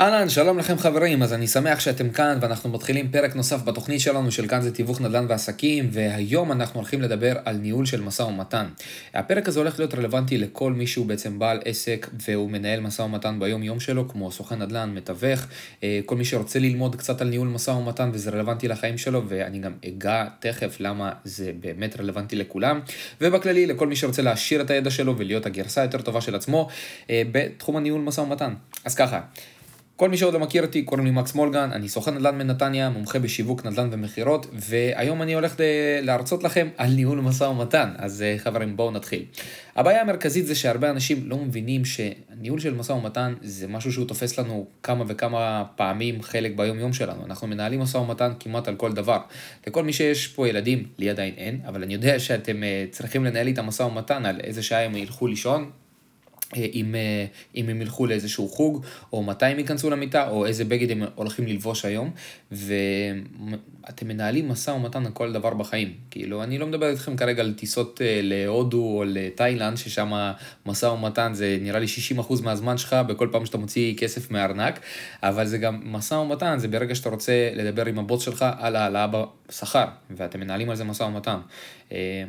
אהלן, שלום לכם חברים, אז אני שמח שאתם כאן ואנחנו מתחילים פרק נוסף בתוכנית שלנו של כאן זה תיווך נדל"ן ועסקים והיום אנחנו הולכים לדבר על ניהול של משא ומתן. הפרק הזה הולך להיות רלוונטי לכל מי שהוא בעצם בעל עסק והוא מנהל משא ומתן ביום יום שלו כמו סוכן נדל"ן, מתווך, אה, כל מי שרוצה ללמוד קצת על ניהול משא ומתן וזה רלוונטי לחיים שלו ואני גם אגע תכף למה זה באמת רלוונטי לכולם ובכללי לכל מי שרוצה להעשיר את הידע שלו ולהיות הגרסה היותר טובה של עצמו אה, בתחום הניהול משא ומתן. אז ככה. כל מי שעוד לא מכיר אותי, קוראים לי מקס מולגן, אני סוכן נדל"ן מנתניה, מומחה בשיווק נדל"ן ומכירות, והיום אני הולך להרצות לכם על ניהול משא ומתן, אז אה, חברים בואו נתחיל. הבעיה המרכזית זה שהרבה אנשים לא מבינים שניהול של משא ומתן זה משהו שהוא תופס לנו כמה וכמה פעמים חלק ביום יום שלנו, אנחנו מנהלים משא ומתן כמעט על כל דבר. לכל מי שיש פה ילדים, לי עדיין אין, אבל אני יודע שאתם אה, צריכים לנהל איתם משא ומתן על איזה שעה הם ילכו לישון, אם, אה, אם הם ילכו לאיזשהו חוג, או מתי הם ייכנסו למיטה, או איזה בגד הם הולכים ללבוש היום, ואתם מנהלים משא ומתן על כל דבר בחיים. כאילו, אני לא מדבר איתכם כרגע על טיסות אה, להודו או לתאילנד, ששם משא ומתן זה נראה לי 60% מהזמן שלך בכל פעם שאתה מוציא כסף מהארנק, אבל זה גם משא ומתן, זה ברגע שאתה רוצה לדבר עם הבוס שלך על העלאה בשכר, ואתם מנהלים על זה משא ומתן.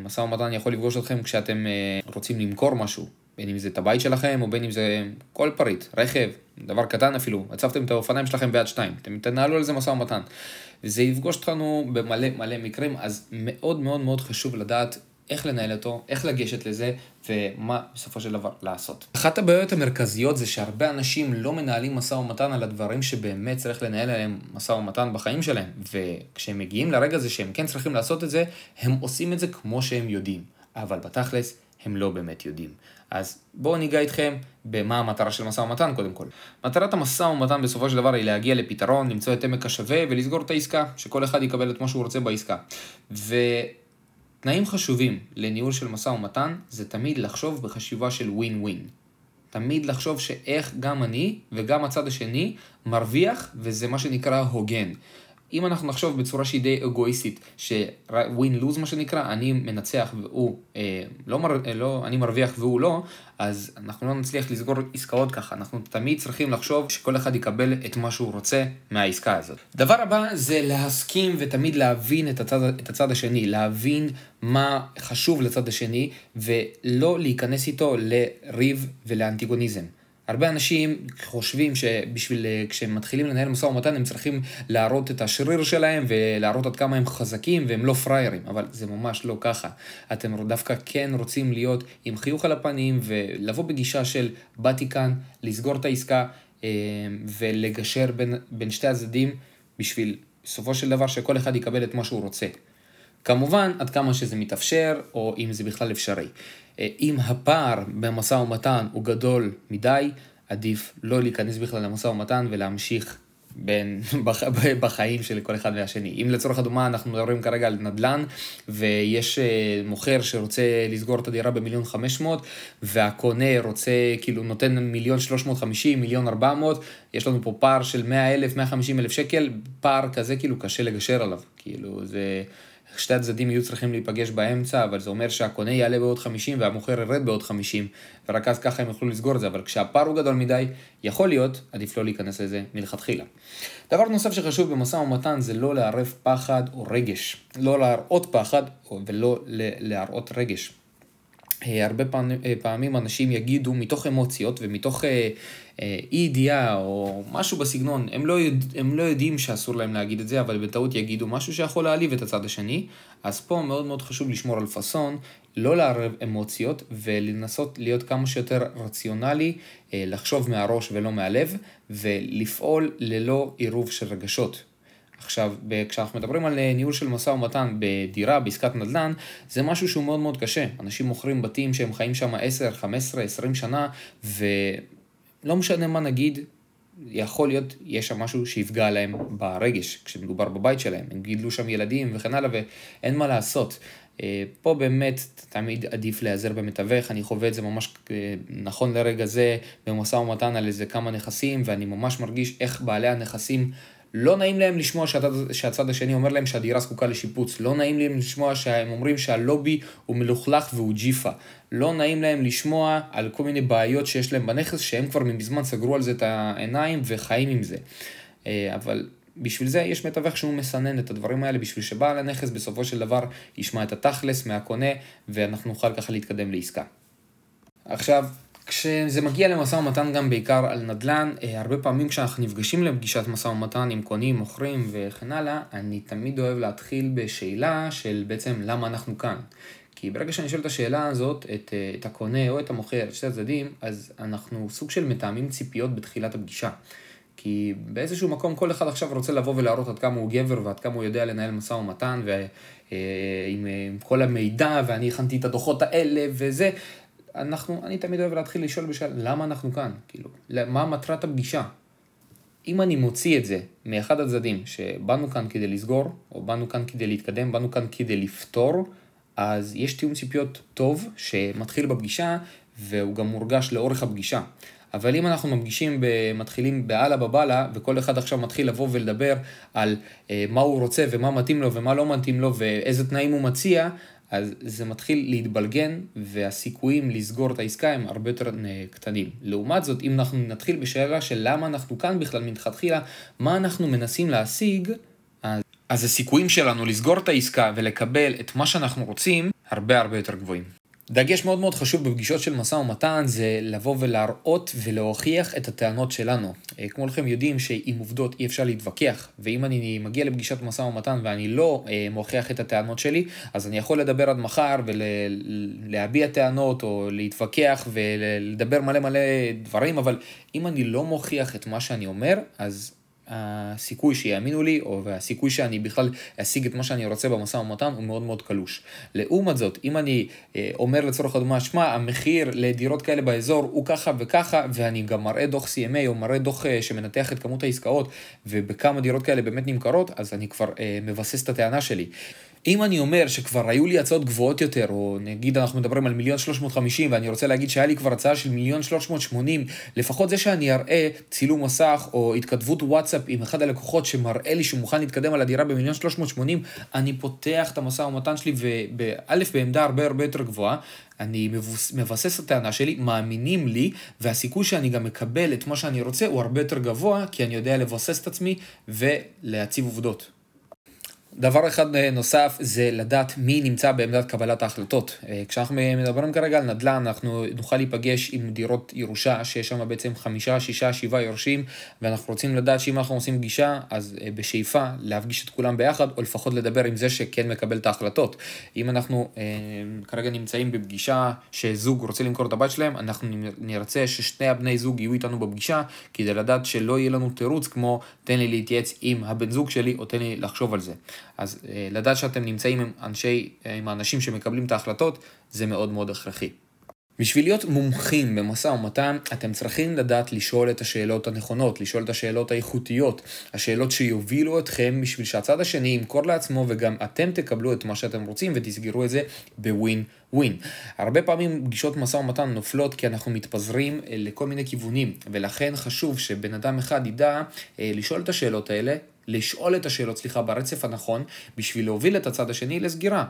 משא ומתן יכול לפגוש אתכם כשאתם רוצים למכור משהו. בין אם זה את הבית שלכם, או בין אם זה כל פריט, רכב, דבר קטן אפילו, הצבתם את האופניים שלכם ביד שתיים, אתם תנהלו על זה משא ומתן. וזה יפגוש אותנו במלא מלא מקרים, אז מאוד מאוד מאוד חשוב לדעת איך לנהל אותו, איך לגשת לזה, ומה בסופו של דבר לעשות. אחת הבעיות המרכזיות זה שהרבה אנשים לא מנהלים משא ומתן על הדברים שבאמת צריך לנהל עליהם משא ומתן בחיים שלהם, וכשהם מגיעים לרגע הזה שהם כן צריכים לעשות את זה, הם עושים את זה כמו שהם יודעים, אבל בתכלס הם לא באמת יודעים. אז בואו ניגע איתכם במה המטרה של משא ומתן קודם כל. מטרת המשא ומתן בסופו של דבר היא להגיע לפתרון, למצוא את עמק השווה ולסגור את העסקה, שכל אחד יקבל את מה שהוא רוצה בעסקה. ותנאים חשובים לניהול של משא ומתן זה תמיד לחשוב בחשיבה של ווין ווין. תמיד לחשוב שאיך גם אני וגם הצד השני מרוויח וזה מה שנקרא הוגן. אם אנחנו נחשוב בצורה שהיא די אגואיסטית, שווין לוז מה שנקרא, אני מנצח והוא אה, לא, מר, אה, לא, אני מרוויח והוא לא, אז אנחנו לא נצליח לסגור עסקאות ככה, אנחנו תמיד צריכים לחשוב שכל אחד יקבל את מה שהוא רוצה מהעסקה הזאת. דבר הבא זה להסכים ותמיד להבין את הצד, את הצד השני, להבין מה חשוב לצד השני, ולא להיכנס איתו לריב ולאנטיגוניזם. הרבה אנשים חושבים שבשביל, כשהם מתחילים לנהל משא ומתן, הם צריכים להראות את השריר שלהם ולהראות עד כמה הם חזקים והם לא פראיירים, אבל זה ממש לא ככה. אתם דווקא כן רוצים להיות עם חיוך על הפנים ולבוא בגישה של באתי כאן, לסגור את העסקה אה, ולגשר בין, בין שתי הצדדים בשביל בסופו של דבר שכל אחד יקבל את מה שהוא רוצה. כמובן, עד כמה שזה מתאפשר, או אם זה בכלל אפשרי. אה, אם הפער במשא ומתן הוא גדול מדי, עדיף לא להיכנס בכלל למשא ומתן ולהמשיך בין, בחיים של כל אחד והשני. אם לצורך הדוגמה אנחנו מדברים כרגע על נדל"ן ויש אה, מוכר שרוצה לסגור את הדירה במיליון חמש מאות והקונה רוצה, כאילו נותן מיליון שלוש מאות חמישים, מיליון ארבע מאות, יש לנו פה פער של מאה אלף, מאה חמישים אלף שקל, פער כזה כאילו קשה לגשר עליו, כאילו זה... שתי הצדדים יהיו צריכים להיפגש באמצע, אבל זה אומר שהקונה יעלה בעוד 50 והמוכר ירד בעוד 50, ורק אז ככה הם יוכלו לסגור את זה, אבל כשהפער הוא גדול מדי, יכול להיות, עדיף לא להיכנס לזה מלכתחילה. דבר נוסף שחשוב במשא ומתן זה לא לערב פחד או רגש. לא להראות פחד ולא להראות רגש. אה, הרבה פעמים, אה, פעמים אנשים יגידו מתוך אמוציות ומתוך אה, אי ידיעה או משהו בסגנון, הם לא, יודע, הם לא יודעים שאסור להם להגיד את זה, אבל בטעות יגידו משהו שיכול להעליב את הצד השני, אז פה מאוד מאוד חשוב לשמור על פאסון, לא לערב אמוציות ולנסות להיות כמה שיותר רציונלי, לחשוב מהראש ולא מהלב, ולפעול ללא עירוב של רגשות. עכשיו, כשאנחנו מדברים על אה, ניהול של משא ומתן בדירה, בעסקת נדל"ן, זה משהו שהוא מאוד מאוד קשה. אנשים מוכרים בתים שהם חיים שם 10, 15, 20 שנה, ולא משנה מה נגיד, יכול להיות, יש שם משהו שיפגע להם ברגש, כשמדובר בבית שלהם. הם גידלו שם ילדים וכן הלאה, ואין מה לעשות. אה, פה באמת תמיד עדיף להיעזר במתווך, אני חווה את זה ממש אה, נכון לרגע זה במשא ומתן על איזה כמה נכסים, ואני ממש מרגיש איך בעלי הנכסים לא נעים להם לשמוע שהצד, שהצד השני אומר להם שהדירה זקוקה לשיפוץ, לא נעים להם לשמוע שהם אומרים שהלובי הוא מלוכלך והוא ג'יפה, לא נעים להם לשמוע על כל מיני בעיות שיש להם בנכס שהם כבר מזמן סגרו על זה את העיניים וחיים עם זה. אה, אבל בשביל זה יש מתווך שהוא מסנן את הדברים האלה, בשביל שבעל הנכס בסופו של דבר ישמע את התכלס מהקונה, ואנחנו נוכל ככה להתקדם לעסקה. עכשיו, כשזה מגיע למשא ומתן גם בעיקר על נדל"ן, אה, הרבה פעמים כשאנחנו נפגשים לפגישת משא ומתן עם קונים, מוכרים וכן הלאה, אני תמיד אוהב להתחיל בשאלה של בעצם למה אנחנו כאן. כי ברגע שאני שואל את השאלה הזאת, את, אה, את הקונה או את המוכר, את שתי הצדדים, אז אנחנו סוג של מתאמים ציפיות בתחילת הפגישה. כי באיזשהו מקום כל אחד עכשיו רוצה לבוא ולהראות עד כמה הוא גבר ועד כמה הוא יודע לנהל משא ומתן ועם אה, כל המידע ואני הכנתי את הדוחות האלה וזה. אנחנו, אני תמיד אוהב להתחיל לשאול בשאלה למה אנחנו כאן, כאילו, מה מטרת הפגישה. אם אני מוציא את זה מאחד הצדדים שבאנו כאן כדי לסגור, או באנו כאן כדי להתקדם, באנו כאן כדי לפתור, אז יש תיאום ציפיות טוב שמתחיל בפגישה והוא גם מורגש לאורך הפגישה. אבל אם אנחנו מפגישים, מתחילים באללה בבאללה, וכל אחד עכשיו מתחיל לבוא ולדבר על אה, מה הוא רוצה ומה מתאים לו ומה לא מתאים לו ואיזה תנאים הוא מציע, אז זה מתחיל להתבלגן, והסיכויים לסגור את העסקה הם הרבה יותר אה, קטנים. לעומת זאת, אם אנחנו נתחיל בשאלה של למה אנחנו כאן בכלל מלכתחילה, מה אנחנו מנסים להשיג, אז, אז הסיכויים שלנו לסגור את העסקה ולקבל את מה שאנחנו רוצים, הרבה הרבה יותר גבוהים. דגש מאוד מאוד חשוב בפגישות של משא ומתן זה לבוא ולהראות ולהוכיח את הטענות שלנו. אה, כמו לכם יודעים שעם עובדות אי אפשר להתווכח, ואם אני מגיע לפגישת משא ומתן ואני לא אה, מוכיח את הטענות שלי, אז אני יכול לדבר עד מחר ולהביע טענות או להתווכח ולדבר מלא מלא דברים, אבל אם אני לא מוכיח את מה שאני אומר, אז הסיכוי שיאמינו לי, או הסיכוי שאני בכלל אשיג את מה שאני רוצה במשא ומתן, הוא מאוד מאוד קלוש. לעומת זאת, אם אני אה, אומר לצורך הדוגמה, שמע, המחיר לדירות כאלה באזור הוא ככה וככה, ואני גם מראה דוח CMA, או מראה דוח אה, שמנתח את כמות העסקאות, ובכמה דירות כאלה באמת נמכרות, אז אני כבר אה, מבסס את הטענה שלי. אם אני אומר שכבר היו לי הצעות גבוהות יותר, או נגיד אנחנו מדברים על מיליון שלוש מאות חמישים, ואני רוצה להגיד שהיה לי כבר הצעה של מיליון שלוש מאות שמונים, לפחות זה שאני אראה צילום מסך או התכתבות וואטסאפ עם אחד הלקוחות שמראה לי שהוא מוכן להתקדם על הדירה במיליון שלוש מאות שמונים, אני פותח את המשא ומתן שלי, ובאלף בעמדה הרבה הרבה יותר גבוהה. אני מבוס, מבסס את הטענה שלי, מאמינים לי, והסיכוי שאני גם מקבל את מה שאני רוצה הוא הרבה יותר גבוה, כי אני יודע לבסס את עצמי ולהציב עובדות. דבר אחד אה, נוסף זה לדעת מי נמצא בעמדת קבלת ההחלטות. אה, כשאנחנו מדברים כרגע על נדל"ן, אנחנו נוכל להיפגש עם דירות ירושה, שיש שם בעצם חמישה, שישה, שבעה יורשים, ואנחנו רוצים לדעת שאם אנחנו עושים פגישה, אז אה, בשאיפה להפגיש את כולם ביחד, או לפחות לדבר עם זה שכן מקבל את ההחלטות. אם אנחנו כרגע נמצאים בפגישה שזוג רוצה למכור את הבת שלהם, אנחנו נרצה ששני הבני זוג יהיו איתנו בפגישה, כדי לדעת שלא יהיה לנו תירוץ כמו תן לי להתייעץ עם הבן זוג שלי, או תן לי לחשוב על זה. אז אה, לדעת שאתם נמצאים עם, אנשי, אה, עם האנשים שמקבלים את ההחלטות, זה מאוד מאוד הכרחי. בשביל להיות מומחים במשא ומתן, אתם צריכים לדעת לשאול את השאלות הנכונות, לשאול את השאלות האיכותיות, השאלות שיובילו אתכם בשביל שהצד השני ימכור לעצמו וגם אתם תקבלו את מה שאתם רוצים ותסגרו את זה בווין ווין. הרבה פעמים פגישות משא ומתן נופלות כי אנחנו מתפזרים אה, לכל מיני כיוונים, ולכן חשוב שבן אדם אחד ידע לשאול את השאלות האלה, לשאול את השאלות, סליחה, ברצף הנכון, בשביל להוביל את הצד השני לסגירה.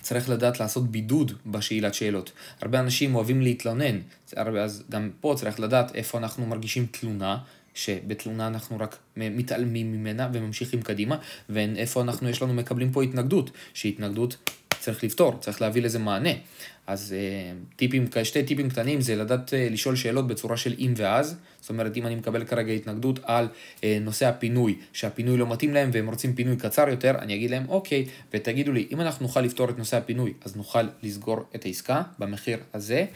צריך לדעת לעשות בידוד בשאלת שאלות. הרבה אנשים אוהבים להתלונן, אז גם פה צריך לדעת איפה אנחנו מרגישים תלונה, שבתלונה אנחנו רק מתעלמים ממנה וממשיכים קדימה, ואיפה אנחנו, יש לנו, מקבלים פה התנגדות, שהתנגדות צריך לפתור, צריך להביא לזה מענה. אז uh, טיפים, שתי טיפים קטנים זה לדעת uh, לשאול שאלות בצורה של אם ואז, זאת אומרת אם אני מקבל כרגע התנגדות על uh, נושא הפינוי, שהפינוי לא מתאים להם והם רוצים פינוי קצר יותר, אני אגיד להם אוקיי, ותגידו לי, אם אנחנו נוכל לפתור את נושא הפינוי, אז נוכל לסגור את העסקה במחיר הזה,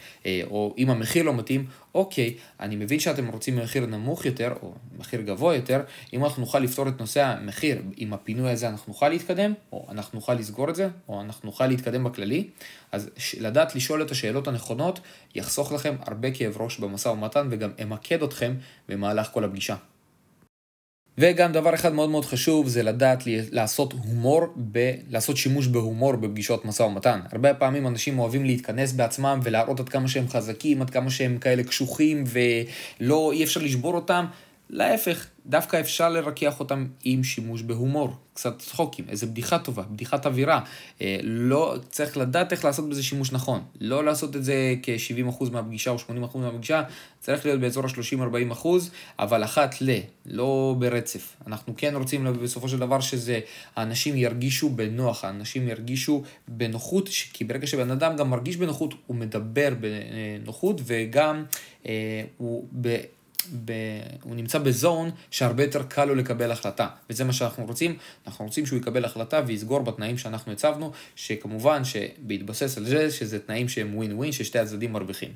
או אם המחיר לא מתאים, אוקיי, אני מבין שאתם רוצים מחיר נמוך יותר, או מחיר גבוה יותר, אם אנחנו נוכל לפתור את נושא המחיר, עם הפינוי הזה אנחנו נוכל להתקדם, או אנחנו נוכל לסגור את זה, או אנחנו נוכל להתקדם בכללי, אז לדעת לשאול את השאלות הנכונות יחסוך לכם הרבה כאב ראש במשא ומתן וגם אמקד אתכם במהלך כל הפגישה. וגם דבר אחד מאוד מאוד חשוב זה לדעת לעשות הומור, ב, לעשות שימוש בהומור בפגישות משא ומתן. הרבה פעמים אנשים אוהבים להתכנס בעצמם ולהראות עד כמה שהם חזקים, עד כמה שהם כאלה קשוחים ולא, אי אפשר לשבור אותם. להפך, דווקא אפשר לרכך אותם עם שימוש בהומור, קצת צחוקים, איזה בדיחה טובה, בדיחת אווירה. אה, לא, צריך לדעת איך לעשות בזה שימוש נכון. לא לעשות את זה כ-70% מהפגישה או 80% מהפגישה, צריך להיות באזור ה-30-40%, אבל אחת ל, לא ברצף. אנחנו כן רוצים בסופו של דבר שזה, האנשים ירגישו בנוח, האנשים ירגישו בנוחות, כי ברגע שבן אדם גם מרגיש בנוחות, הוא מדבר בנוחות וגם אה, הוא... ב... הוא נמצא בזון שהרבה יותר קל לו לקבל החלטה, וזה מה שאנחנו רוצים, אנחנו רוצים שהוא יקבל החלטה ויסגור בתנאים שאנחנו הצבנו, שכמובן שבהתבסס על זה שזה תנאים שהם ווין ווין, ששתי הצדדים מרוויחים.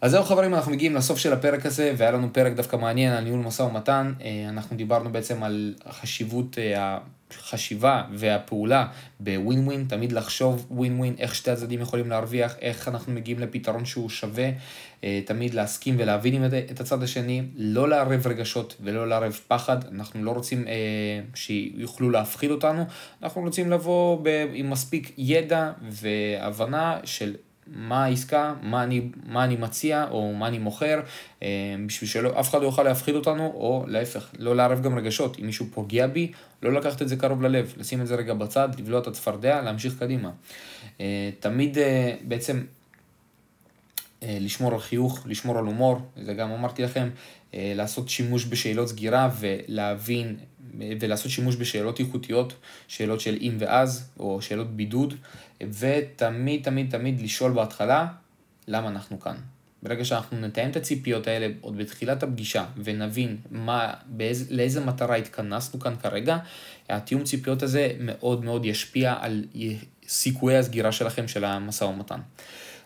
אז זהו חברים, אנחנו מגיעים לסוף של הפרק הזה, והיה לנו פרק דווקא מעניין על ניהול משא ומתן. אה, אנחנו דיברנו בעצם על חשיבות אה, החשיבה והפעולה בווין ווין, תמיד לחשוב ווין ווין, איך שתי הצדדים יכולים להרוויח, איך אנחנו מגיעים לפתרון שהוא שווה, אה, תמיד להסכים ולהבין את הצד השני, לא לערב רגשות ולא לערב פחד, אנחנו לא רוצים שיוכלו להפחיד אותנו, אנחנו רוצים לבוא עם מספיק ידע והבנה של מה העסקה, מה אני, מה אני מציע או מה אני מוכר, אה, בשביל שאף אחד לא יוכל להפחיד אותנו, או להפך, לא לערב גם רגשות. אם מישהו פוגע בי, לא לקחת את זה קרוב ללב, לשים את זה רגע בצד, לבלוע את הצפרדע, להמשיך קדימה. אה, תמיד אה, בעצם לשמור על חיוך, לשמור על הומור, זה גם אמרתי לכם, לעשות שימוש בשאלות סגירה ולהבין ולעשות שימוש בשאלות איכותיות, שאלות של אם ואז, או שאלות בידוד, ותמיד תמיד תמיד לשאול בהתחלה, למה אנחנו כאן. ברגע שאנחנו נתאם את הציפיות האלה עוד בתחילת הפגישה ונבין מה, באיז, לאיזה מטרה התכנסנו כאן כרגע, התיאום ציפיות הזה מאוד מאוד ישפיע על סיכויי הסגירה שלכם של המשא ומתן.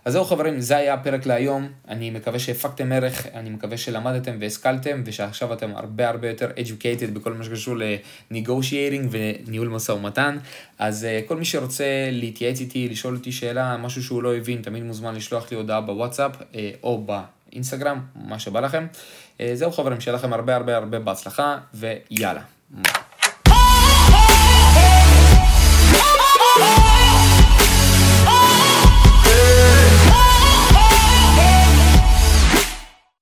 אז זהו חברים, זה היה הפרק להיום, אני מקווה שהפקתם ערך, אני מקווה שלמדתם והשכלתם ושעכשיו אתם הרבה הרבה יותר educated בכל מה שקשור ל-negotiating וניהול משא ומתן. אז uh, כל מי שרוצה להתייעץ איתי, לשאול אותי שאלה, משהו שהוא לא הבין, תמיד מוזמן לשלוח לי הודעה בוואטסאפ uh, או באינסטגרם, מה שבא לכם. Uh, זהו חברים, שיהיה לכם הרבה הרבה הרבה בהצלחה ויאללה.